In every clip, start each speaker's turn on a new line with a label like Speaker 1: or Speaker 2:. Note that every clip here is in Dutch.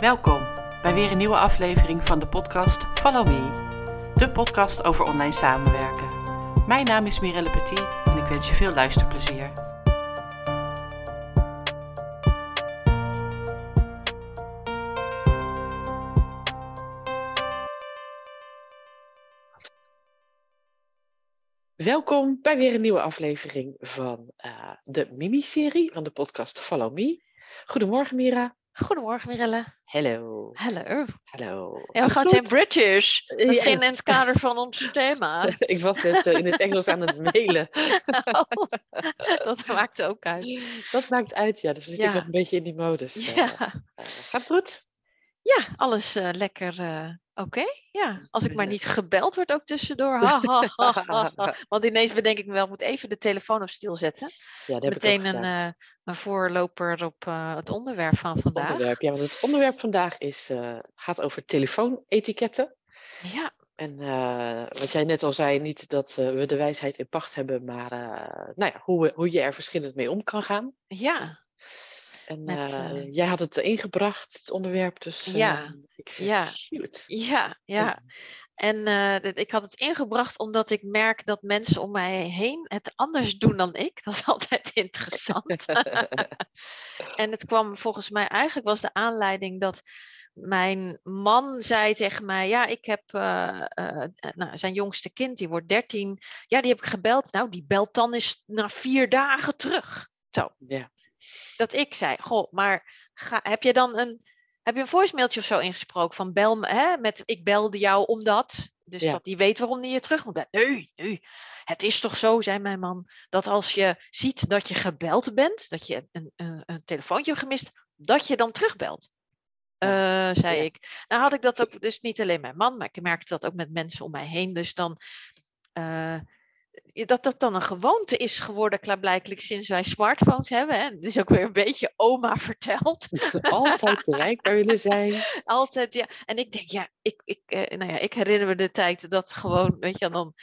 Speaker 1: Welkom bij weer een nieuwe aflevering van de podcast Follow Me, de podcast over online samenwerken. Mijn naam is Mirelle Petit en ik wens je veel luisterplezier. Welkom bij weer een nieuwe aflevering van uh, de Mimi-serie van de podcast Follow Me. Goedemorgen Mira.
Speaker 2: Goedemorgen Mirelle.
Speaker 1: Hallo.
Speaker 2: Hallo.
Speaker 1: Hallo.
Speaker 2: Ja, we gaan zijn British. Geen in het kader van ons thema.
Speaker 1: ik was net uh, in het Engels aan het mailen.
Speaker 2: oh, dat maakt ook uit.
Speaker 1: Dat maakt uit, ja. Dus zit ja. ik nog een beetje in die modus.
Speaker 2: Ja.
Speaker 1: Uh, gaat het goed?
Speaker 2: Ja, alles lekker Oké, okay, ja. Als ik maar niet gebeld word ook tussendoor. Ha, ha, ha, ha, Want ineens bedenk ik me wel, moet even de telefoon op stil zetten.
Speaker 1: Ja, dat
Speaker 2: Meteen
Speaker 1: heb ik
Speaker 2: een, uh, een voorloper op uh, het onderwerp van
Speaker 1: het
Speaker 2: vandaag.
Speaker 1: Onderwerp, ja, want het onderwerp vandaag is, uh, gaat over telefoonetiketten.
Speaker 2: Ja.
Speaker 1: En wat jij net al zei, niet dat we de wijsheid in pacht hebben, maar nou ja, hoe, hoe je er verschillend mee om kan gaan.
Speaker 2: Ja.
Speaker 1: En Met, uh, jij had het ingebracht, het onderwerp, dus uh,
Speaker 2: ja,
Speaker 1: ik zeg,
Speaker 2: ja,
Speaker 1: shoot.
Speaker 2: Ja, ja. En uh, ik had het ingebracht omdat ik merk dat mensen om mij heen het anders doen dan ik. Dat is altijd interessant. en het kwam volgens mij, eigenlijk was de aanleiding dat mijn man zei tegen mij, ja, ik heb nou, zijn jongste kind, die wordt 13. Ja, die heb ik gebeld. Nou, die belt dan eens na vier dagen terug. Zo.
Speaker 1: Ja
Speaker 2: dat ik zei, goh, maar ga, heb je dan een, heb je een voicemailtje of zo ingesproken van bel me, hè, met ik belde jou omdat, dus ja. dat die weet waarom die je terug moet bellen. Nee, nee, het is toch zo, zei mijn man, dat als je ziet dat je gebeld bent, dat je een, een, een telefoontje hebt gemist, dat je dan terugbelt. Uh, zei ja. ik. Nou had ik dat ook, dus niet alleen mijn man, maar ik merkte dat ook met mensen om mij heen. Dus dan, uh, dat dat dan een gewoonte is geworden, klaarblijkelijk sinds wij smartphones hebben. Hè. Dat is ook weer een beetje oma verteld.
Speaker 1: Altijd bereikbaar willen zijn.
Speaker 2: Altijd, ja. En ik denk, ja, ik, ik, eh, nou ja, ik herinner me de tijd dat gewoon, weet je, dan,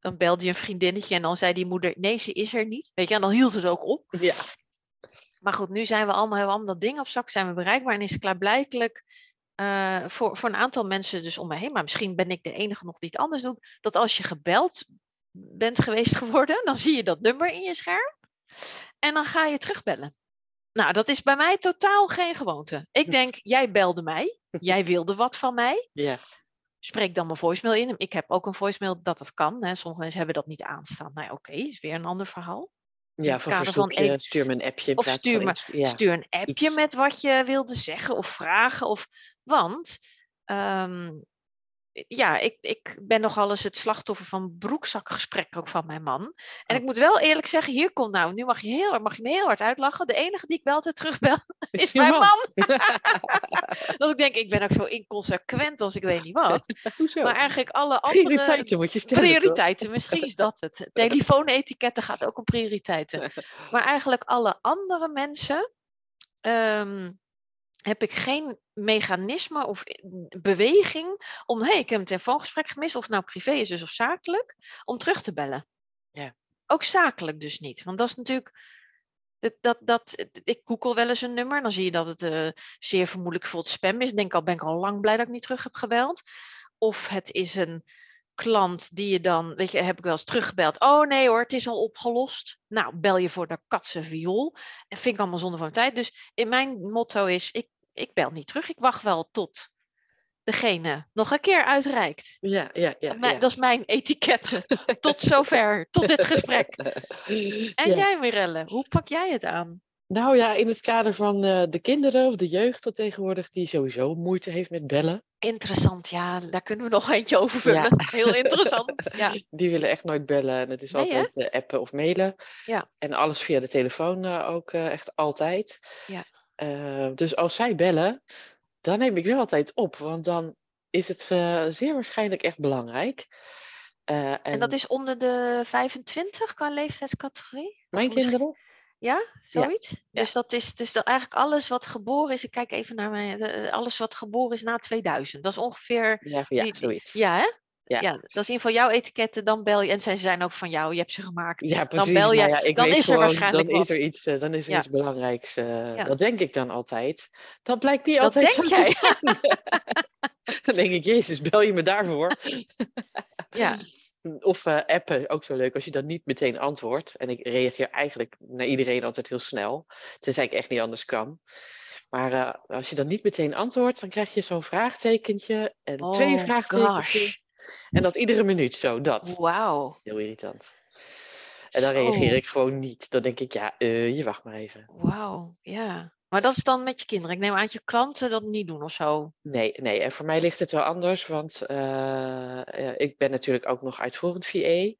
Speaker 2: dan belde je een vriendinnetje en dan zei die moeder, nee, ze is er niet. Weet je, en dan hield het ook op.
Speaker 1: Ja.
Speaker 2: Maar goed, nu zijn we allemaal, hebben allemaal dat ding op zak, zijn we bereikbaar en is klaarblijkelijk uh, voor, voor een aantal mensen dus om me heen, maar misschien ben ik de enige nog die het anders doet, dat als je gebeld bent geweest geworden, dan zie je dat nummer in je scherm en dan ga je terugbellen. Nou, dat is bij mij totaal geen gewoonte. Ik denk, jij belde mij, jij wilde wat van mij.
Speaker 1: Ja.
Speaker 2: Spreek dan mijn voicemail in. Ik heb ook een voicemail dat dat kan. Hè. Sommige mensen hebben dat niet aanstaan. Nou, oké, okay, is weer een ander verhaal.
Speaker 1: Ja, of van een... stuur me een appje.
Speaker 2: Of stuur, me, ja. stuur een appje Iets. met wat je wilde zeggen of vragen. Of, want um, ja, ik, ik ben nogal eens het slachtoffer van broekzakgesprekken ook van mijn man. En
Speaker 1: Oh.
Speaker 2: ik moet wel eerlijk zeggen, hier komt nou, nu mag je, heel, mag je me heel hard uitlachen. De enige die ik wel altijd terugbel is mijn
Speaker 1: man.
Speaker 2: man. dat ik denk, ik ben ook zo inconsequent als ik weet niet wat.
Speaker 1: Hoezo?
Speaker 2: Maar eigenlijk alle andere...
Speaker 1: Prioriteiten moet je stellen.
Speaker 2: Prioriteiten, misschien is dat het. Telefoonetiketten gaat ook om prioriteiten. Maar eigenlijk alle andere mensen ehm, heb ik geen mechanisme of beweging om, hé, hey, ik heb een telefoongesprek gemist, of het nou privé is dus of zakelijk, om terug te bellen.
Speaker 1: Ja.
Speaker 2: Ook zakelijk dus niet, want dat is natuurlijk, dat, dat, dat, ik google wel eens een nummer, dan zie je dat het uh, zeer vermoedelijk bijvoorbeeld spam is. Denk al, ben ik al lang blij dat ik niet terug heb gebeld. Of het is een klant die je dan, weet je, heb ik wel eens teruggebeld. Oh nee hoor, het is al opgelost. Nou, bel je voor de katse viool. En vind ik allemaal zonde van tijd. Dus in mijn motto is, ik, ik bel niet terug. Ik wacht wel tot degene nog een keer uitreikt.
Speaker 1: Ja, ja, ja.
Speaker 2: Mijn-
Speaker 1: ja.
Speaker 2: Dat is mijn etiket. tot zover, tot dit gesprek. En
Speaker 1: Ja.
Speaker 2: jij Mirelle, hoe pak jij het aan?
Speaker 1: Nou ja, in het kader van eh, de kinderen of de jeugd tot tegenwoordig, die sowieso moeite heeft met bellen.
Speaker 2: Interessant, ja, daar kunnen we nog eentje over vullen. Heel interessant. Ja.
Speaker 1: Die willen echt nooit bellen en het is
Speaker 2: Nee,
Speaker 1: altijd eh, appen of mailen.
Speaker 2: Ja.
Speaker 1: En alles via de telefoon eh, ook echt altijd.
Speaker 2: Ja.
Speaker 1: Dus als zij bellen, dan neem ik wel altijd op, want dan is het zeer waarschijnlijk echt belangrijk. En
Speaker 2: En dat is onder de 25 qua leeftijdscategorie?
Speaker 1: Mijn kinderen?
Speaker 2: Ja, zoiets? Dus dat is dus dat eigenlijk alles wat geboren is. Ik kijk even naar mijn. de- alles wat geboren is na 2000. Dat is ongeveer.
Speaker 1: Ja, ja
Speaker 2: die-
Speaker 1: zoiets.
Speaker 2: Ja, hè? ja. dat is in ieder geval jouw etiketten, dan bel je. En zij zijn ook van jou, je hebt ze gemaakt.
Speaker 1: Ja, precies.
Speaker 2: Dan bel je,
Speaker 1: nou ja, ik
Speaker 2: dan is er waarschijnlijk
Speaker 1: dan is er iets, dan is er
Speaker 2: Ja.
Speaker 1: iets belangrijks. eh,
Speaker 2: Ja.
Speaker 1: Dat denk ik dan altijd. Dat blijkt niet
Speaker 2: Dat
Speaker 1: altijd
Speaker 2: denk
Speaker 1: zo
Speaker 2: jij.
Speaker 1: dan denk ik, jezus, bel je me daarvoor?
Speaker 2: Ja,
Speaker 1: Of eh, appen, ook zo leuk, als je dan niet meteen antwoordt. En ik reageer eigenlijk naar iedereen altijd heel snel. Tenzij ik echt niet anders kan. Maar eh, als je dan niet meteen antwoordt, dan krijg je zo'n vraagtekentje en twee
Speaker 2: Oh,
Speaker 1: vraagtekentjes.
Speaker 2: gosh.
Speaker 1: En dat iedere minuut zo, dat.
Speaker 2: wauw.
Speaker 1: Heel irritant. En dan
Speaker 2: Zo.
Speaker 1: reageer ik gewoon niet. Dan denk ik, ja, eh, je wacht maar even.
Speaker 2: Wauw, ja. Maar dat is dan met je kinderen. Ik neem aan dat je klanten dat niet doen of zo.
Speaker 1: Nee, nee. En voor mij ligt het wel anders, want eh, eh, ik ben natuurlijk ook nog uitvoerend VA.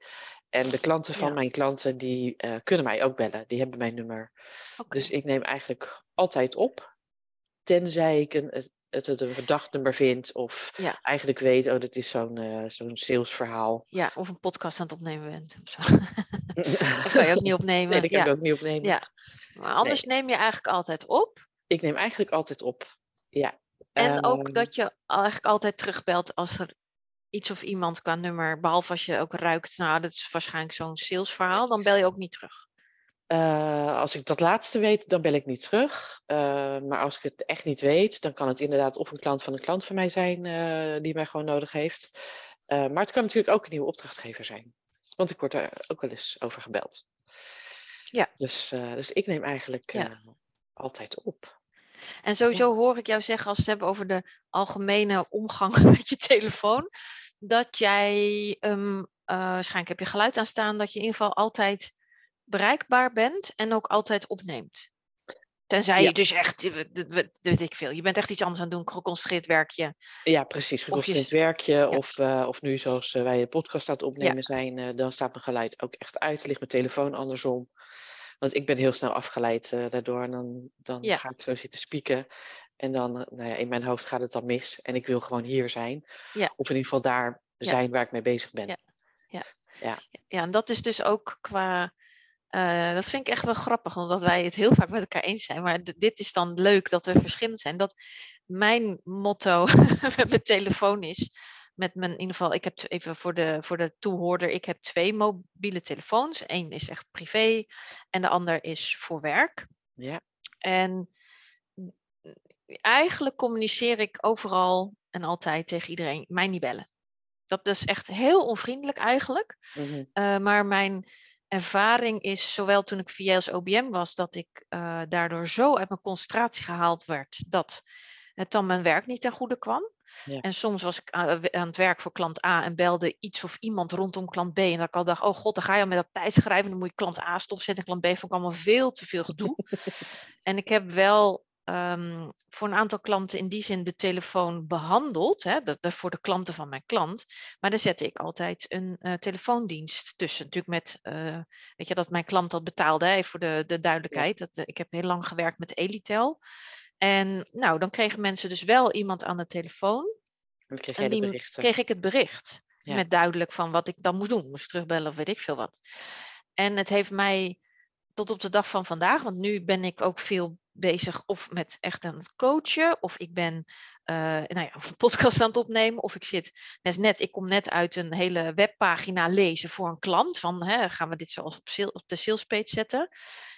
Speaker 1: En de klanten van
Speaker 2: Ja.
Speaker 1: mijn klanten, die eh, kunnen mij ook bellen. Die hebben mijn nummer. Dus ik neem eigenlijk altijd op. Tenzij ik een, het, het, een verdacht nummer vind. Of
Speaker 2: Ja.
Speaker 1: eigenlijk weet, oh, dat is zo'n zo'n salesverhaal.
Speaker 2: Ja, of een podcast aan het opnemen bent of zo. Dat kan je ook niet opnemen.
Speaker 1: Nee, dat kan
Speaker 2: ja.
Speaker 1: ik ook niet opnemen.
Speaker 2: Ja. Maar anders neem je eigenlijk altijd op.
Speaker 1: Ik neem eigenlijk altijd op. Ja.
Speaker 2: En ook
Speaker 1: Ehm,
Speaker 2: dat je eigenlijk altijd terugbelt als er iets of iemand qua nummer, behalve als je ook ruikt, nou, dat is waarschijnlijk zo'n salesverhaal, dan bel je ook niet terug.
Speaker 1: Eh, als ik dat laatste weet, dan bel ik niet terug. Eh, maar als ik het echt niet weet, dan kan het inderdaad of een klant van een klant van mij zijn eh, die mij gewoon nodig heeft. Maar het kan natuurlijk ook een nieuwe opdrachtgever zijn. Want ik word er ook wel eens over gebeld.
Speaker 2: Ja.
Speaker 1: Dus, eh, dus ik neem eigenlijk
Speaker 2: Ja.
Speaker 1: eh, altijd op.
Speaker 2: En sowieso hoor ik jou zeggen, als we het hebben over de algemene omgang met je telefoon, dat jij, eh, waarschijnlijk heb je geluid aanstaan, dat je in ieder geval altijd bereikbaar bent en ook altijd opneemt. Tenzij
Speaker 1: Ja.
Speaker 2: je dus echt, weet- ik veel, je bent echt iets anders aan het doen, geconcentreerd werkje.
Speaker 1: Ja, precies.
Speaker 2: je
Speaker 1: Geconcentreerd
Speaker 2: s-
Speaker 1: werkje. Of, of nu zoals wij de podcast aan het opnemen
Speaker 2: Ja.
Speaker 1: zijn, dan staat mijn geluid ook echt uit. Ligt mijn telefoon andersom. Want ik ben heel snel afgeleid eh, daardoor. En dan, dan
Speaker 2: Ja.
Speaker 1: ga ik zo zitten spieken. En dan, eh, nou ja, in mijn hoofd gaat het dan mis. En ik wil gewoon hier zijn.
Speaker 2: Ja.
Speaker 1: Of in ieder geval daar zijn waar ik mee bezig ben.
Speaker 2: Ja.
Speaker 1: Ja.
Speaker 2: Ja, en dat is dus ook qua. eh, dat vind ik echt wel grappig, omdat wij het heel vaak met elkaar eens zijn. Maar dit is dan leuk dat we verschillend zijn. Dat mijn motto met mijn telefoon is. Met mijn, in ieder geval, ik heb even voor de, voor de toehoorder, ik heb twee mobiele telefoons. Eén is echt privé en de ander is voor werk.
Speaker 1: Ja.
Speaker 2: En eigenlijk communiceer ik overal en altijd tegen iedereen, mij niet bellen. Dat is echt heel onvriendelijk eigenlijk.
Speaker 1: Mhm.
Speaker 2: Uh, maar mijn ervaring is, zowel toen ik via als OBM was, dat ik uh, daardoor zo uit mijn concentratie gehaald werd dat het dan mijn werk niet ten goede kwam.
Speaker 1: Ja.
Speaker 2: En soms was ik aan, aan, het werk voor klant A en belde iets of iemand rondom klant B. En dat ik al dacht, oh god, dan ga je al met dat tijdschrijven. Dan moet je klant A stopzetten en klant B. Vond ik allemaal veel te veel gedoe. en ik heb wel um, voor een aantal klanten in die zin de telefoon behandeld. Hè, dat, dat voor de klanten van mijn klant. Maar daar zette ik altijd een uh, telefoondienst tussen. Natuurlijk met, uh, weet je, dat mijn klant dat betaalde, hè, voor de, de duidelijkheid. Dat, uh, ik heb heel lang gewerkt met Elitel. En nou, dan kregen mensen dus wel iemand aan de telefoon.
Speaker 1: En kreeg,
Speaker 2: en die kreeg ik het bericht. Ja. Met duidelijk van wat ik dan moest doen. Moest terugbellen of weet ik veel wat. En het heeft mij tot op de dag van vandaag, want nu ben ik ook veel bezig of met echt aan het coachen, of ik ben uh, nou ja, een podcast aan het opnemen, of ik zit net, ik kom net uit een hele webpagina lezen voor een klant, van hè, gaan we dit zoals op, op de salespage zetten.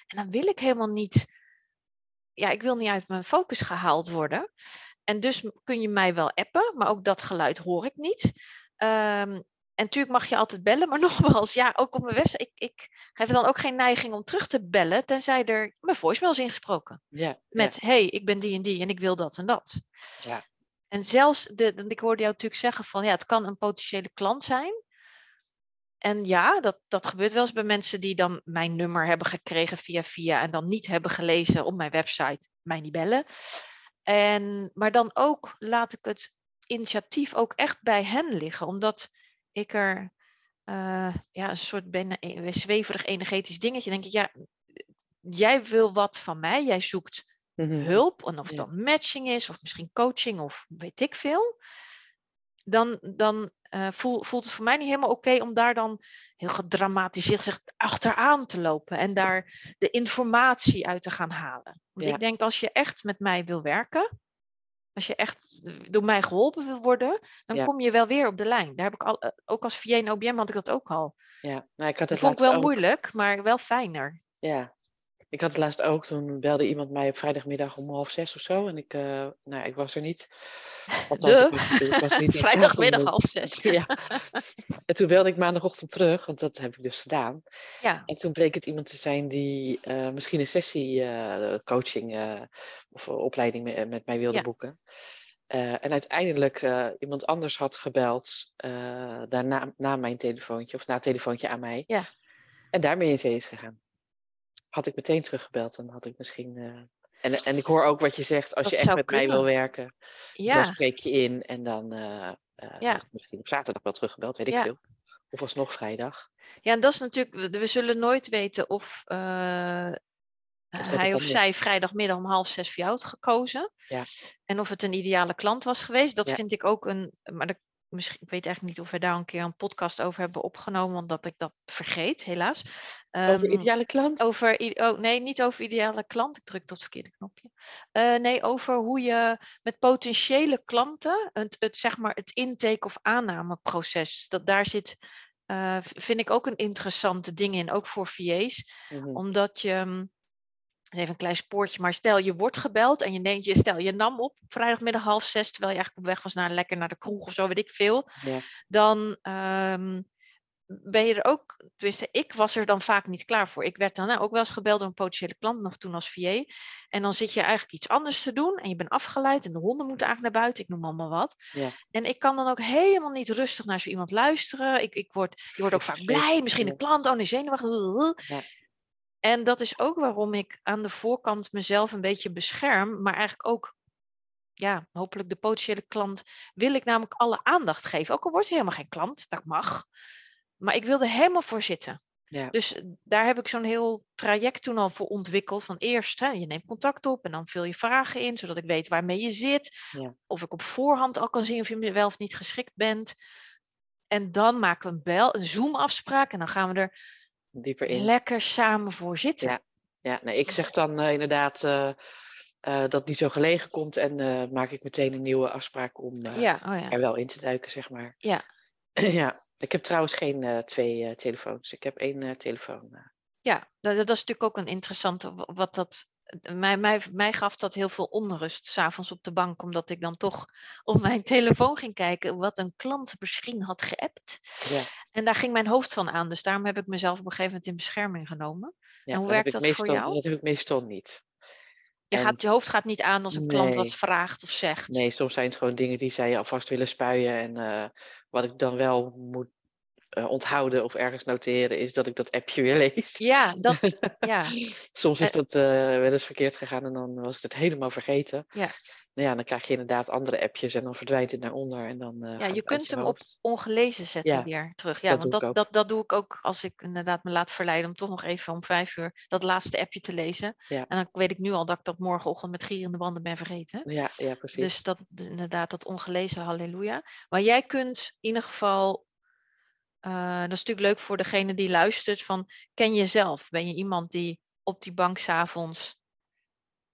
Speaker 2: En dan wil ik helemaal niet, ja, ik wil niet uit mijn focus gehaald worden. En dus kun je mij wel appen, maar ook dat geluid hoor ik niet. Um, en natuurlijk mag je altijd bellen, maar nogmaals, ja, ook op mijn website. Ik, ik heb dan ook geen neiging om terug te bellen, tenzij er mijn voicemail is ingesproken.
Speaker 1: Ja,
Speaker 2: met,
Speaker 1: ja.
Speaker 2: hey, ik ben die en die en ik wil dat en dat.
Speaker 1: Ja.
Speaker 2: En zelfs, de, de, ik hoorde jou natuurlijk zeggen van, ja, het kan een potentiële klant zijn. En ja, dat, dat gebeurt wel eens bij mensen die dan mijn nummer hebben gekregen via via en dan niet hebben gelezen op mijn website, mij niet bellen. En, maar dan ook laat ik het initiatief ook echt bij hen liggen, omdat ik er uh, ja, een soort bijna een zweverig energetisch dingetje denk ik, ja, jij wil wat van mij, jij zoekt
Speaker 1: Mhm.
Speaker 2: hulp, en of het
Speaker 1: Ja.
Speaker 2: dan matching is, of misschien coaching, of weet ik veel, dan, dan uh, voel, voelt het voor mij niet helemaal oké om daar dan heel gedramatiseerd achteraan te lopen en daar de informatie uit te gaan halen. Want
Speaker 1: Ja.
Speaker 2: ik denk, als je echt met mij wil werken, als je echt door mij geholpen wil worden, dan
Speaker 1: Ja.
Speaker 2: kom je wel weer op de lijn. Daar heb ik al, eh, ook als VA en OBM had ik dat ook al.
Speaker 1: Ja, nou, ik had
Speaker 2: Dat
Speaker 1: het
Speaker 2: vond ik wel
Speaker 1: ook.
Speaker 2: moeilijk, maar wel fijner.
Speaker 1: Ja, ik had het laatst ook. Toen belde iemand mij op vrijdagmiddag om half zes of zo. En ik, eh, nou, ja, ik was er niet. Althans, ik was, ik was niet
Speaker 2: vrijdagmiddag half zes.
Speaker 1: Ja. En toen belde ik maandagochtend terug, want dat heb ik dus gedaan.
Speaker 2: Ja,
Speaker 1: En toen bleek het iemand te zijn die eh, misschien een sessie eh, coaching of opleiding me- met mij wilde
Speaker 2: Ja.
Speaker 1: boeken. En uiteindelijk iemand anders had gebeld daarna na mijn telefoontje, of na het telefoontje aan mij.
Speaker 2: Ja.
Speaker 1: En daarmee in zee is gegaan. Had ik meteen teruggebeld, dan had ik misschien. eh, en, en ik hoor ook wat je zegt, als
Speaker 2: Dat
Speaker 1: je echt met mij wil werken, dan spreek je in en dan eh,
Speaker 2: Ja.
Speaker 1: misschien op zaterdag wel teruggebeld, weet ik
Speaker 2: Ja.
Speaker 1: veel. Of was nog vrijdag.
Speaker 2: ja, en dat is natuurlijk, we- we zullen nooit weten of hij of zij vrijdagmiddag om half zes voor jou had gekozen.
Speaker 1: Ja.
Speaker 2: En of het een ideale klant was geweest. Dat
Speaker 1: Ja.
Speaker 2: vind ik ook een, maar dat, misschien, ik weet eigenlijk niet of we daar een keer een podcast over hebben opgenomen, omdat ik dat vergeet, helaas.
Speaker 1: Over
Speaker 2: Ehm,
Speaker 1: ideale klant?
Speaker 2: Over, oh, nee, niet over ideale klant. Ik druk tot het verkeerde knopje. Eh, nee, over hoe je met potentiële klanten het, het, zeg maar, het intake- of aannameproces, dat daar zit, eh, vind ik ook een interessante ding in, ook voor VA's.
Speaker 1: Mhm.
Speaker 2: Omdat je, mm, is even een klein spoortje, maar stel je wordt gebeld en je neemt je, stel je nam op vrijdagmiddag half zes, terwijl je eigenlijk op weg was naar lekker naar de kroeg of zo, weet ik veel
Speaker 1: Ja.
Speaker 2: dan ehm, ben je er ook, tenminste, ik was er dan vaak niet klaar voor. Ik werd dan ook wel eens gebeld door een potentiële klant, nog toen als VA. En dan zit je eigenlijk iets anders te doen en je bent afgeleid en de honden moeten eigenlijk naar buiten, ik noem allemaal wat.
Speaker 1: Ja.
Speaker 2: En ik kan dan ook helemaal niet rustig naar zo iemand luisteren. Ik, ik word, je wordt ook vaak blij, misschien een klant, oh nee, zenuwachtig.
Speaker 1: Ja.
Speaker 2: En dat is ook waarom ik aan de voorkant mezelf een beetje bescherm, maar eigenlijk ook ja, hopelijk de potentiële klant wil ik namelijk alle aandacht geven. Ook al wordt hij helemaal geen klant, dat mag. Maar ik wil er helemaal voor zitten.
Speaker 1: Ja.
Speaker 2: Dus eh, daar heb ik zo'n heel traject toen al voor ontwikkeld. Van eerst, hè, je neemt contact op en dan vul je vragen in, zodat ik weet waarmee je zit.
Speaker 1: Ja.
Speaker 2: Of ik op voorhand al kan zien of je wel of niet geschikt bent. En dan maken we een bel, een Zoom-afspraak en dan gaan we er
Speaker 1: Dieper in.
Speaker 2: lekker samen voor zitten.
Speaker 1: Ja. Ja, nee, ik zeg dan eh, inderdaad eh, eh, dat het niet zo gelegen komt en maak ik meteen een nieuwe afspraak om
Speaker 2: ja, oh ja.
Speaker 1: er wel in te duiken, zeg maar.
Speaker 2: Ja.
Speaker 1: ja, ik heb trouwens geen twee telefoons. Ik heb één telefoon.
Speaker 2: Ja, dat, dat is natuurlijk ook een interessante, wa- wat dat, mij, mij, mij gaf dat heel veel onrust, s'avonds op de bank, omdat ik dan toch op mijn telefoon ging kijken wat een klant misschien had geappt.
Speaker 1: Ja,
Speaker 2: En daar ging mijn hoofd van aan, dus daarom heb ik mezelf op een gegeven moment in bescherming genomen.
Speaker 1: ja,
Speaker 2: hoe
Speaker 1: dat
Speaker 2: werkt dat voor jou?
Speaker 1: Dat heb ik meestal niet.
Speaker 2: Je,
Speaker 1: En-
Speaker 2: gaat, je hoofd gaat niet aan als een klant wat vraagt of zegt.
Speaker 1: Nee, soms zijn het gewoon dingen die zij alvast willen spuien. En eh, wat ik dan wel moet eh, onthouden of ergens noteren, is dat ik dat appje weer lees.
Speaker 2: Ja, dat, ja,
Speaker 1: Soms is
Speaker 2: Eh,
Speaker 1: dat eh, wel eens verkeerd gegaan en dan was ik het helemaal vergeten.
Speaker 2: Ja.
Speaker 1: Nou ja, dan krijg je inderdaad andere appjes en dan verdwijnt het naar onder. En dan,
Speaker 2: ja, je kunt hem op ongelezen zetten
Speaker 1: Ja,
Speaker 2: weer terug. Ja,
Speaker 1: dat
Speaker 2: want
Speaker 1: doe ik
Speaker 2: dat,
Speaker 1: ook.
Speaker 2: dat, dat doe ik ook als ik inderdaad me laat verleiden om toch nog even om vijf uur dat laatste appje te lezen.
Speaker 1: Ja.
Speaker 2: En dan weet ik nu al dat ik dat morgenochtend met gierende banden ben vergeten.
Speaker 1: Ja, ja, precies.
Speaker 2: Dus dat inderdaad, dat ongelezen halleluja. Maar jij kunt in ieder geval, eh, dat is natuurlijk leuk voor degene die luistert, van ken jezelf? Ben je iemand die op die bank s'avonds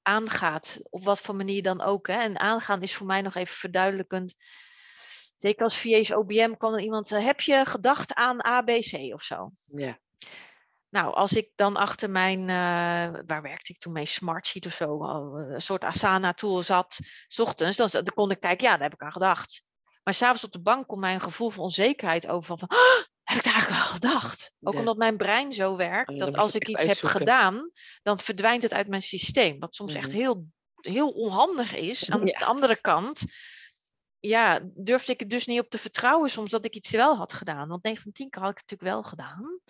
Speaker 2: aangaat, op wat voor manier dan ook. Hè? En aangaan is voor mij nog even verduidelijkend. Zeker als VA's OBM kwam er iemand, eh, heb je gedacht aan ABC of zo?
Speaker 1: Ja,
Speaker 2: Nou, als ik dan achter mijn, eh, waar werkte ik toen mee, Smartsheet of zo, een soort Asana-tool zat, s ochtends, dan, dan kon ik kijken, ja, daar heb ik aan gedacht. Maar s'avonds op de bank komt mij een gevoel van onzekerheid over van, "Ah, heb ik daar eigenlijk wel gedacht? Ook
Speaker 1: Ja.
Speaker 2: omdat mijn brein zo werkt,
Speaker 1: ja,
Speaker 2: dat als ik iets heb gedaan, dan verdwijnt het uit mijn systeem. Wat soms echt
Speaker 1: Mhm.
Speaker 2: heel, heel onhandig is. Aan de andere kant, ja, durfde ik er dus niet op te vertrouwen soms dat ik iets wel had gedaan. Want 9 van 10 keer had ik het natuurlijk wel gedaan.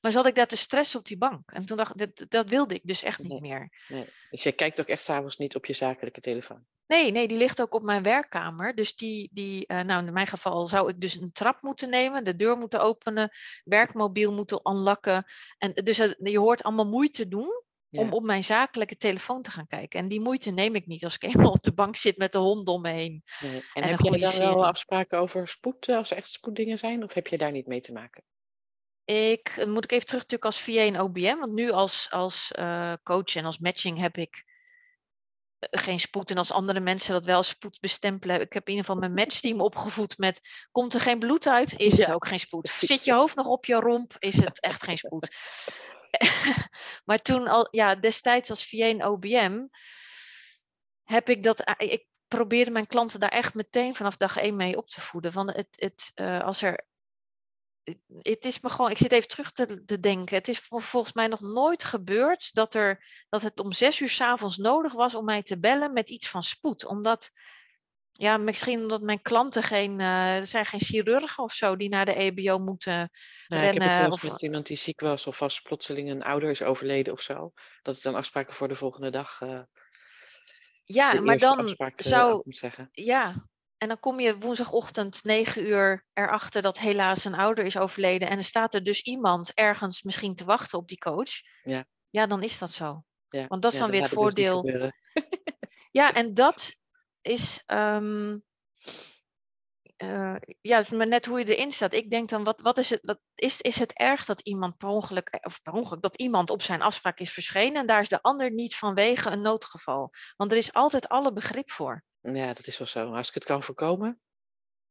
Speaker 2: Maar zat ik daar te stressen op die bank. En toen dacht ik, dat, dat wilde ik dus echt niet
Speaker 1: Nee.
Speaker 2: meer.
Speaker 1: nee. Dus je kijkt ook echt s'avonds niet op je zakelijke telefoon.
Speaker 2: Nee, nee, die ligt ook op mijn werkkamer. Dus die, die eh, nou in mijn geval zou ik dus een trap moeten nemen, de deur moeten openen, werkmobiel moeten unlocken. En dus eh, je hoort allemaal moeite doen om op mijn zakelijke telefoon te gaan kijken. En die moeite neem ik niet als ik eenmaal op de bank zit met de hond om me heen.
Speaker 1: Nee. En,
Speaker 2: En
Speaker 1: heb
Speaker 2: goede
Speaker 1: dan wel afspraken over spoed, eh, als er echt spoeddingen zijn? Of heb je daar niet mee te maken?
Speaker 2: Ik eh, moet ik even terug natuurlijk als VA en OBM, want nu als, als eh, coach en als matching heb ik geen spoed. En als andere mensen dat wel spoed bestempelen. Ik heb in ieder geval mijn matchteam opgevoed met. Komt er geen bloed uit? Is het ook geen spoed. Zit je hoofd nog op je romp? Is het echt geen spoed. maar toen al, ja, destijds als VA en OBM. Heb ik dat. Ik probeerde mijn klanten daar echt meteen vanaf dag één mee op te voeden. Van het, het, uh, als er het is me gewoon, ik zit even terug te, te, denken. Het is volgens mij nog nooit gebeurd dat, er, dat het om zes uur s'avonds nodig was om mij te bellen met iets van spoed. Omdat, ja, misschien omdat mijn klanten geen, uh, er zijn geen chirurgen of zo die naar de EBO moeten
Speaker 1: nou,
Speaker 2: rennen.
Speaker 1: Ik heb het wel eens
Speaker 2: of,
Speaker 1: met iemand die ziek was of vast plotseling een ouder is overleden of zo. Dat ik dan afspraken voor de volgende dag. Uh,
Speaker 2: ja, maar dan
Speaker 1: afspraak, uh,
Speaker 2: zou.
Speaker 1: zeggen.
Speaker 2: Ja, en dan kom je woensdagochtend 9 uur erachter dat helaas een ouder is overleden. En er staat er dus iemand ergens misschien te wachten op die coach.
Speaker 1: Ja,
Speaker 2: Ja, dan is dat zo.
Speaker 1: ja.
Speaker 2: Want dat is
Speaker 1: ja,
Speaker 2: dan weer het
Speaker 1: dus
Speaker 2: voordeel. Ja, en dat is. ehm, eh, ja, het is maar net hoe je erin staat. Ik denk dan, wat, wat is, het, wat is, is het erg dat iemand per ongeluk, eh, of per ongeluk, dat iemand op zijn afspraak is verschenen en daar is de ander niet vanwege een noodgeval? Want er is altijd alle begrip voor.
Speaker 1: Ja, dat is wel zo. Als ik het kan voorkomen,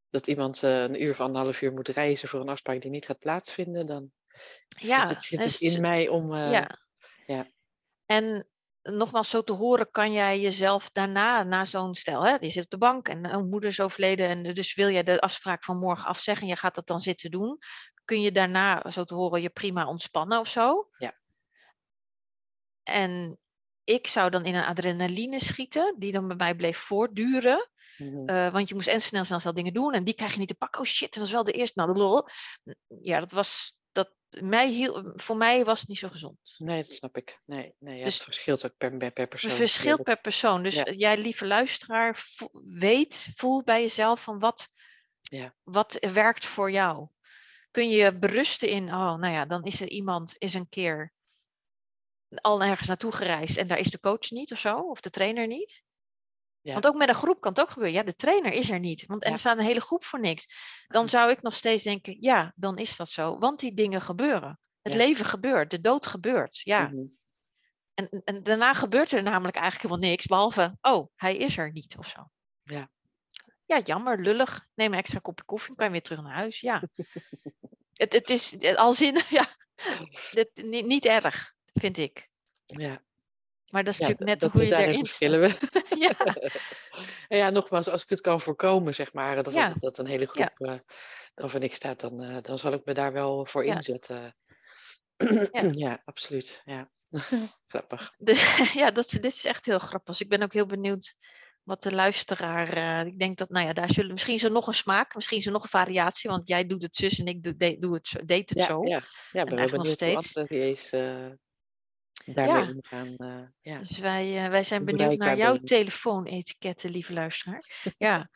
Speaker 1: dat iemand eh, een uur of anderhalf uur moet reizen voor een afspraak die niet gaat plaatsvinden, dan
Speaker 2: Ja,
Speaker 1: zit het, zit
Speaker 2: en
Speaker 1: het
Speaker 2: s-
Speaker 1: in mij om.
Speaker 2: ja.
Speaker 1: ja.
Speaker 2: En nogmaals, zo te horen kan jij jezelf daarna, na zo'n stel, hè, je zit op de bank en een moeder is overleden en dus wil jij de afspraak van morgen afzeggen en je gaat dat dan zitten doen, kun je daarna, zo te horen, je prima ontspannen of zo.
Speaker 1: Ja.
Speaker 2: En ik zou dan in een adrenaline schieten, die dan bij mij bleef voortduren.
Speaker 1: mhm.
Speaker 2: Eh, want je moest en snel, snel, snel dingen doen. En die krijg je niet te pakken. Oh shit, dat is wel de eerste. Nou, lol. Ja, dat was. Mij hiel, voor mij was het niet zo gezond.
Speaker 1: Nee, dat snap ik. Nee, nee ja,
Speaker 2: Dus-
Speaker 1: het verschilt ook per, per, per persoon.
Speaker 2: Het verschilt per persoon. Dus
Speaker 1: Ja.
Speaker 2: jij, lieve luisteraar, vo- weet, voel bij jezelf van wat,
Speaker 1: Ja.
Speaker 2: wat werkt voor jou. Kun je berusten in, oh, nou ja, dan is er iemand is een keer al ergens naartoe gereisd en daar is de coach niet of zo, of de trainer niet.
Speaker 1: Ja.
Speaker 2: Want ook met een groep kan het ook gebeuren. Ja, de trainer is er niet. Want, en
Speaker 1: Ja.
Speaker 2: er staat een hele groep voor niks. Dan zou ik nog steeds denken, ja, dan is dat zo. Want die dingen gebeuren. Het
Speaker 1: Ja.
Speaker 2: leven gebeurt, de dood gebeurt. Ja.
Speaker 1: Mhm.
Speaker 2: En, en daarna gebeurt er namelijk eigenlijk helemaal niks, behalve, oh, hij is er niet of zo.
Speaker 1: Ja.
Speaker 2: Ja, jammer, lullig. Neem een extra kopje koffie, dan kan je weer terug naar huis. Ja. het, het is al zin, ja, niet, niet erg, vind ik.
Speaker 1: Ja,
Speaker 2: Maar dat is
Speaker 1: ja
Speaker 2: natuurlijk net
Speaker 1: dat,
Speaker 2: hoe je
Speaker 1: daarin
Speaker 2: erin
Speaker 1: verschillen we.
Speaker 2: Ja,
Speaker 1: ja, nogmaals, als ik het kan voorkomen, zeg maar, dat,
Speaker 2: Ja.
Speaker 1: dat, dat een hele
Speaker 2: Ja.
Speaker 1: groep eh dan voor niks staat, dan, eh, dan zal ik me daar wel voor inzetten.
Speaker 2: Ja.
Speaker 1: ja, absoluut. Ja. Grappig.
Speaker 2: dus, ja dat, is- dit is echt heel grappig. Dus ik ben ook heel benieuwd wat de luisteraar. eh, ik denk dat, nou ja, daar zullen misschien zo nog een smaak, misschien zo nog een variatie, want jij doet het zus en ik doe, de- doe het zo, deed het
Speaker 1: Ja,
Speaker 2: zo.
Speaker 1: ja. ja, ben
Speaker 2: eigenlijk nog steeds.
Speaker 1: andere VA's eh daarmee
Speaker 2: Ja.
Speaker 1: omgaan. eh, ja.
Speaker 2: Dus wij, eh, wij zijn benieuwd naar jouw
Speaker 1: ben je?
Speaker 2: telefoonetikette, lieve luisteraar. Ja.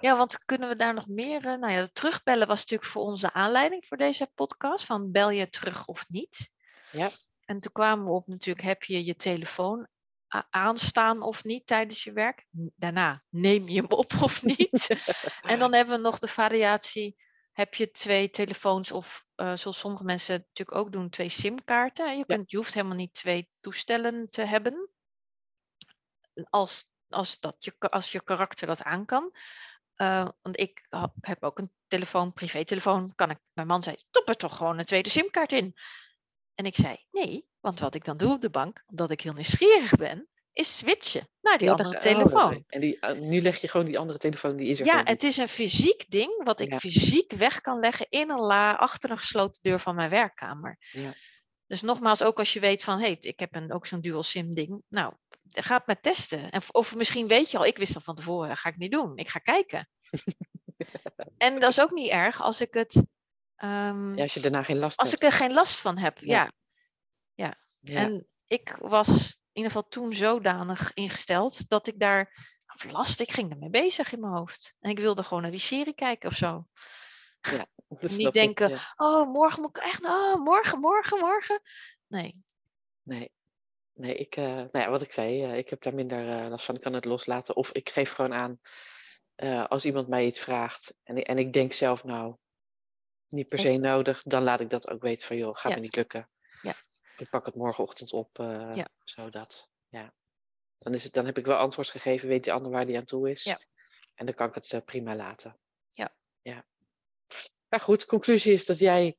Speaker 2: ja, want kunnen we daar nog meer... eh, nou ja, het terugbellen was natuurlijk voor ons de aanleiding voor deze podcast. Van bel je terug of niet?
Speaker 1: Ja.
Speaker 2: En toen kwamen we op natuurlijk, heb je je telefoon aanstaan of niet tijdens je werk? Daarna, neem je hem op of niet? en dan hebben we nog de variatie, heb je twee telefoons of eh, zoals sommige mensen natuurlijk ook doen, twee simkaarten. Je, kunt, je hoeft helemaal niet twee toestellen te hebben. Als, als, dat je, als je karakter dat aan kan. Eh, want ik heb ook een telefoon, privételefoon. Kan ik, mijn man zei, stop er toch gewoon een tweede simkaart in. En ik zei, nee, want wat ik dan doe op de bank, omdat ik heel nieuwsgierig ben, is switchen naar die
Speaker 1: Ja,
Speaker 2: andere
Speaker 1: oh,
Speaker 2: telefoon.
Speaker 1: En die, eh, nu leg je gewoon die andere telefoon, die is er
Speaker 2: Ja, het is een fysiek ding wat ik
Speaker 1: Ja.
Speaker 2: fysiek weg kan leggen in een la achter een gesloten deur van mijn werkkamer.
Speaker 1: Ja.
Speaker 2: Dus nogmaals, ook als je weet van, hé, hey, ik heb een, ook zo'n dual sim ding. Nou, ga het maar testen. En, of misschien weet je al, ik wist al van tevoren, ga ik niet doen. Ik ga kijken. en dat is ook niet erg als ik het, ehm,
Speaker 1: Ja, als je daarna geen last
Speaker 2: als ik
Speaker 1: hebt.
Speaker 2: er geen last van heb.
Speaker 1: Ja.
Speaker 2: Ja.
Speaker 1: Ja.
Speaker 2: En ik was ieder geval toen zodanig ingesteld dat ik daar last, ik ging ermee bezig in mijn hoofd. En ik wilde gewoon naar die serie kijken of zo.
Speaker 1: Dat
Speaker 2: niet
Speaker 1: ik,
Speaker 2: denken,
Speaker 1: ja.
Speaker 2: Oh, morgen moet ik echt, oh, morgen, morgen, morgen. Nee,
Speaker 1: Nee, nee ik, eh, nou ja, wat ik zei, eh, ik heb daar minder eh, last van. Ik kan het loslaten. Of ik geef gewoon aan, als iemand mij iets vraagt en, ik- en ik denk zelf, nou, niet per se nodig, dan laat ik dat ook weten van, joh, gaat
Speaker 2: Ja.
Speaker 1: me niet lukken.
Speaker 2: Ja.
Speaker 1: Ik pak het morgenochtend op, eh,
Speaker 2: Ja.
Speaker 1: zodat, ja. Dan, is het, dan heb ik wel antwoord gegeven, weet die ander waar die aan toe is.
Speaker 2: Ja.
Speaker 1: En dan kan ik het eh, prima laten.
Speaker 2: Ja.
Speaker 1: ja. Maar goed, conclusie is dat jij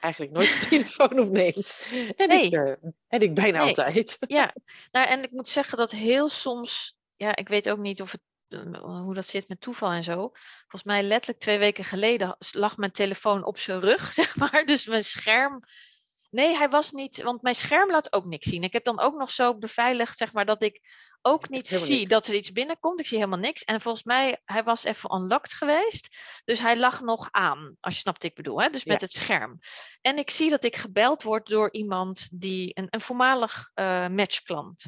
Speaker 1: eigenlijk nooit de telefoon opneemt. En,
Speaker 2: Nee.
Speaker 1: ik, eh, en ik bijna
Speaker 2: Nee.
Speaker 1: altijd.
Speaker 2: Ja, nou, en ik moet zeggen dat heel soms, ja, ik weet ook niet of het, hoe dat zit met toeval en zo. Volgens mij letterlijk twee weken geleden lag mijn telefoon op zijn rug, zeg maar. Dus mijn scherm. Nee, hij was niet, want mijn scherm laat ook niks zien. Ik heb dan ook nog zo beveiligd, zeg maar, dat ik ook niet zie
Speaker 1: niks.
Speaker 2: dat er iets binnenkomt. Ik zie helemaal niks. En volgens mij, hij was even unlocked geweest. Dus hij lag nog aan, als je snapt wat ik bedoel, hè? dus met
Speaker 1: Ja.
Speaker 2: het scherm. En ik zie dat ik gebeld word door iemand die, een, een voormalig eh, matchklant.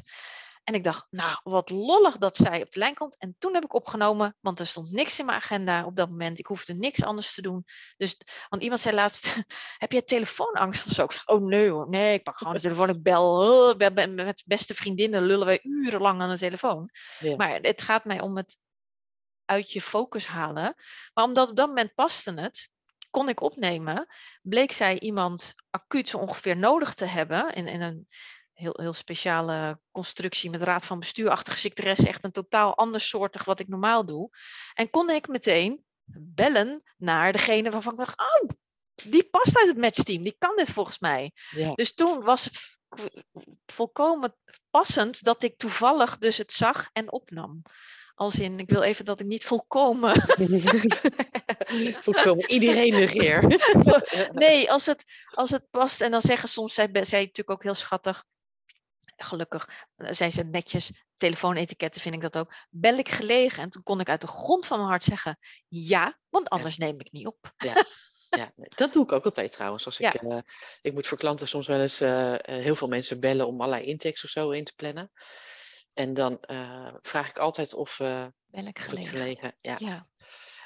Speaker 2: En ik dacht, nou, wat lollig dat zij op de lijn komt. En toen heb ik opgenomen, want er stond niks in mijn agenda op dat moment. Ik hoefde niks anders te doen. Dus, want iemand zei laatst, heb jij telefoonangst of zo? Ik zei, oh nee hoor, nee, ik pak gewoon de telefoon, ik bel. met beste vriendinnen lullen wij urenlang aan de telefoon.
Speaker 1: Ja.
Speaker 2: Maar het gaat mij om het uit je focus halen. Maar omdat op dat moment paste het, kon ik opnemen. Bleek zij iemand acuut zo ongeveer nodig te hebben. In, in een heel, heel speciale constructie met raad van bestuurachtige secretaresse. Echt een totaal ander soortig wat ik normaal doe. En kon ik meteen bellen naar degene waarvan ik dacht, oh, die past uit het matchteam. Die kan dit volgens mij.
Speaker 1: Ja.
Speaker 2: Dus toen was het volkomen passend dat ik toevallig dus het zag en opnam. Als in, ik wil even dat ik niet volkomen.
Speaker 1: Volkomen iedereen negeer.
Speaker 2: Nee, als het, als het past. En dan zeggen soms, zij, zij natuurlijk ook heel schattig. Gelukkig eh, zijn ze netjes. Telefoonetiketten vind ik dat ook. Bel ik gelegen? En toen kon ik uit de grond van mijn hart zeggen ja, want anders neem ik niet op.
Speaker 1: Ja, nee, dat doe ik ook altijd trouwens. Als ik,
Speaker 2: Ja.
Speaker 1: eh, ik moet voor klanten soms wel eens eh, heel veel mensen bellen om allerlei intakes of zo in te plannen. En dan vraag ik altijd of,
Speaker 2: Bel ik gelegen?
Speaker 1: gelegen. Ja.
Speaker 2: Ja.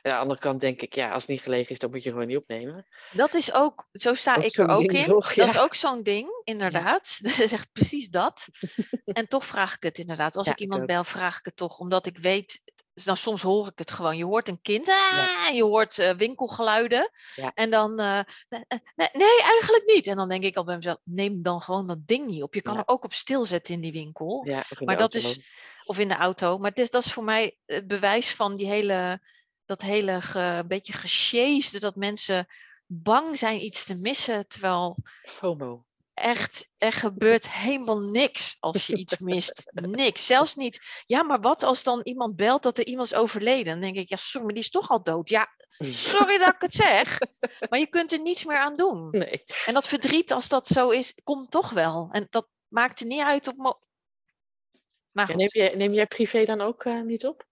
Speaker 1: Aan de andere kant denk ik, ja, als het niet gelegen is, dan moet je gewoon niet opnemen.
Speaker 2: Dat is ook, zo sta
Speaker 1: Ook
Speaker 2: ik er ook in.
Speaker 1: toch?
Speaker 2: Dat is ook zo'n ding, inderdaad. Dat is echt precies dat. en toch vraag ik het inderdaad. Als
Speaker 1: Ja,
Speaker 2: ik iemand
Speaker 1: ook.
Speaker 2: bel, vraag ik het toch. Omdat ik weet, dan soms hoor ik het gewoon. Je hoort een kind, ah, je hoort eh, winkelgeluiden. En dan, eh, nee, nee, eigenlijk niet. En dan denk ik al bij mezelf, neem dan gewoon dat ding niet op. Je kan er ook op stilzetten in die winkel.
Speaker 1: Ja, of in
Speaker 2: Maar dat
Speaker 1: auto
Speaker 2: is-. Of in de auto. Maar het is, dat is voor mij het bewijs van die hele, dat hele ge, beetje gesjeesde. Dat mensen bang zijn iets te missen. Terwijl
Speaker 1: FOMO.
Speaker 2: echt, er gebeurt helemaal niks als je iets mist. Niks. Zelfs niet. Ja, maar wat als dan iemand belt dat er iemand is overleden? Dan denk ik, ja, sorry, maar die is toch al dood. Ja, sorry dat ik het zeg. Maar je kunt er niets meer aan doen.
Speaker 1: Nee.
Speaker 2: En dat verdriet, als dat zo is, komt toch wel. En dat maakt er niet uit op. Maar
Speaker 1: Ja, neem, jij, neem jij privé dan ook eh, niet op?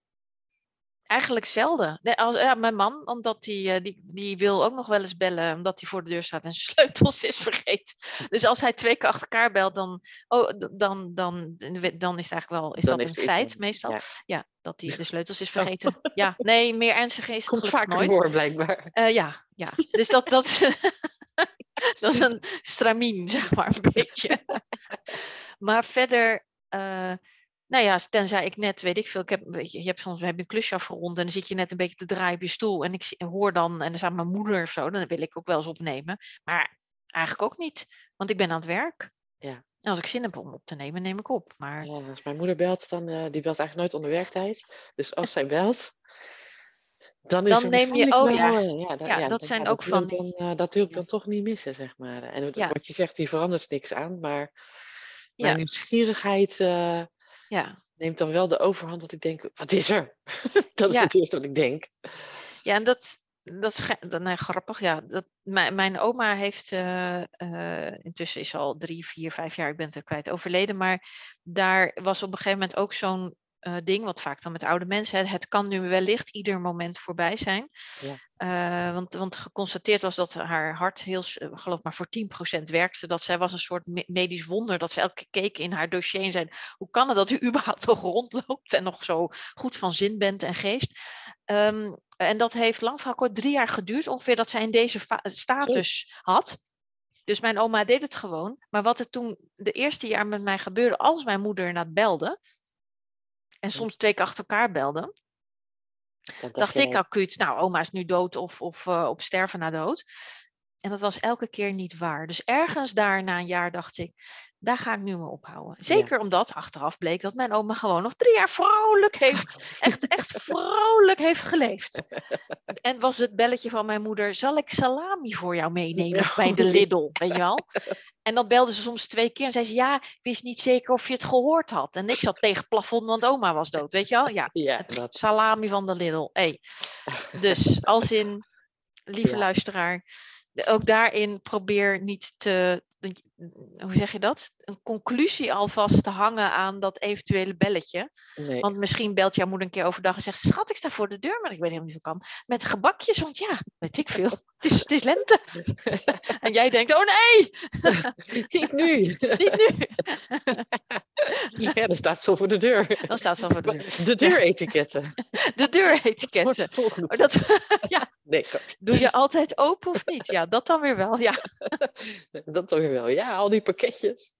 Speaker 2: Eigenlijk zelden. Nee, als, ja, mijn man, omdat die, eh, die, die wil ook nog wel eens bellen, omdat hij voor de deur staat en zijn sleutels is vergeten. Dus als hij twee keer achter elkaar belt, dan, oh, dan, dan, dan is het eigenlijk wel is
Speaker 1: Dan
Speaker 2: dat
Speaker 1: is
Speaker 2: een
Speaker 1: iets
Speaker 2: feit meestal.
Speaker 1: Ja.
Speaker 2: Ja. dat hij de sleutels is vergeten. Ja, nee, meer ernstig is het
Speaker 1: Komt vaker
Speaker 2: nooit.
Speaker 1: voor, blijkbaar.
Speaker 2: Eh, ja, ja, dus dat, dat, dat is een stramien, zeg maar, een beetje. maar verder, eh, nou ja, tenzij ik net, weet ik veel, ik heb, je, je hebt soms heb je een klusje afgerond en dan zit je net een beetje te draaien op je stoel en ik hoor dan, en dan staat mijn moeder of zo, dan wil ik ook wel eens opnemen. Maar eigenlijk ook niet, want ik ben aan het werk.
Speaker 1: Ja.
Speaker 2: En als ik zin heb om op te nemen, neem ik op. Maar
Speaker 1: Ja, als mijn moeder belt, dan uh, die belt eigenlijk nooit onder werktijd. Dus als zij belt, dan is
Speaker 2: Dan neem je-
Speaker 1: waarschijnlijk
Speaker 2: oh ja.
Speaker 1: eh, ja, dan-
Speaker 2: Ja,
Speaker 1: ja,
Speaker 2: dat zijn ook van
Speaker 1: dan, eh, dat wil ik dan toch niet missen, zeg maar. En wat- je zegt, die verandert niks aan, maar
Speaker 2: Ja.
Speaker 1: mijn nieuwsgierigheid eh,
Speaker 2: ja,
Speaker 1: neemt dan wel de overhand dat ik denk, wat is er? dat is
Speaker 2: Ja.
Speaker 1: het eerste wat ik denk.
Speaker 2: Ja, en dat, dat is dat, nee, grappig. Ja, dat, mijn, mijn oma heeft eh, eh, intussen is al drie, vier, vijf jaar, ik ben het er kwijt, overleden. Maar daar was op een gegeven moment ook zo'n eh, ding, wat vaak dan met oude mensen, hè, het kan nu wellicht ieder moment voorbij zijn.
Speaker 1: Ja.
Speaker 2: Eh, want, want geconstateerd was dat haar hart heel, eh, geloof maar voor 10% werkte. Dat zij was een soort me- medisch wonder. Dat ze elke keer keek in haar dossier en zei, hoe kan het dat u überhaupt nog rondloopt en nog zo goed van zin bent en geest? Ehm, en dat heeft lang verhaal kort drie jaar geduurd, ongeveer dat zij in deze status had. Dus mijn oma deed het gewoon. Maar wat er toen de eerste jaar met mij gebeurde, als mijn moeder naar belde, en soms twee keer achter elkaar belde,
Speaker 1: Dan
Speaker 2: dacht ik acuut, nou, oma is nu dood of, of eh, op sterven na dood. En dat was elke keer niet waar. Dus ergens daar na een jaar dacht ik, daar ga ik nu mee ophouden. Zeker omdat achteraf bleek dat mijn oma gewoon nog drie jaar vrolijk heeft, echt, echt vrolijk heeft geleefd. En was het belletje van mijn moeder, zal ik salami voor jou meenemen bij de Lidl, weet je wel? En dan belde ze soms twee keer en zei ze, ja, ik wist niet zeker of je het gehoord had. En ik zat tegen het plafond, want oma was dood, weet je wel? Ja,
Speaker 1: Ja,
Speaker 2: het salami van de Lidl. Hey. Dus als in, lieve
Speaker 1: Ja.
Speaker 2: luisteraar, ook daarin probeer niet te, hoe zeg je dat? Een conclusie alvast te hangen aan dat eventuele belletje.
Speaker 1: nee.
Speaker 2: Want misschien belt jouw moeder een keer overdag en zegt, schat, ik sta voor de deur, maar ik weet helemaal niet of ik kan. Met gebakjes, want ja, weet ik veel. Het is, het is lente. en jij denkt, oh nee,
Speaker 1: Niet nu.
Speaker 2: niet nu.
Speaker 1: Ja, dan staat ze voor de deur.
Speaker 2: Dan staat ze al voor de deur.
Speaker 1: De deuretiketten.
Speaker 2: De deuretiketten. Oh, Dat, ja,
Speaker 1: Nee,
Speaker 2: doe je altijd open of niet? Ja, dat dan weer wel. Ja,
Speaker 1: dat toch weer wel. Ja, al die pakketjes.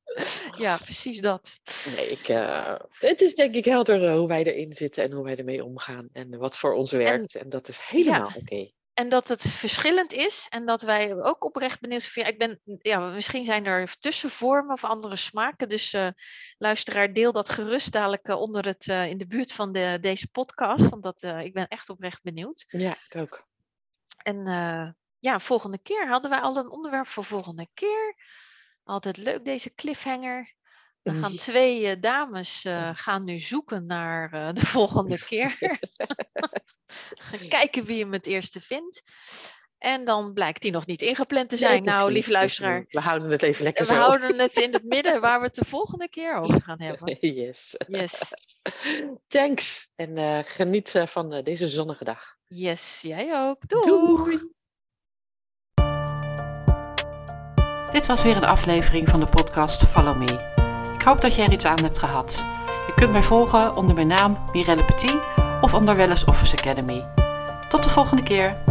Speaker 2: ja precies dat.
Speaker 1: Nee, ik, eh, het is denk ik helder eh, hoe wij erin zitten en hoe wij ermee omgaan. En wat voor ons werkt. En, dat is helemaal oké.
Speaker 2: En dat het verschillend is en dat wij ook oprecht benieuwd zijn. Ik ben, ja, misschien zijn er tussenvormen of andere smaken. Dus eh, luisteraar, deel dat gerust dadelijk onder het, in de buurt van de, deze podcast. Want dat, ik ben echt oprecht benieuwd.
Speaker 1: Ja, ik ook.
Speaker 2: En eh, ja, volgende keer hadden wij al een onderwerp voor volgende keer. Altijd leuk deze cliffhanger. We gaan twee eh, dames eh, gaan nu zoeken naar de volgende keer. gaan kijken wie hem het eerste vindt. En dan blijkt die nog niet ingepland te zijn.
Speaker 1: Nee,
Speaker 2: nou,
Speaker 1: Dus,
Speaker 2: luisteraar,
Speaker 1: We houden het even lekker
Speaker 2: we
Speaker 1: zo.
Speaker 2: houden het in het midden waar we het de volgende keer over gaan hebben.
Speaker 1: Yes.
Speaker 2: Yes,
Speaker 1: Thanks. En eh, geniet eh, van eh, deze zonnige dag.
Speaker 2: yes, jij ook. Doei.
Speaker 1: Doei.
Speaker 3: Dit was weer een aflevering van de podcast Follow Me. Ik hoop dat jij er iets aan hebt gehad. Je kunt mij volgen onder mijn naam Mirelle Petit of onder Wellness Office Academy. Tot de volgende keer.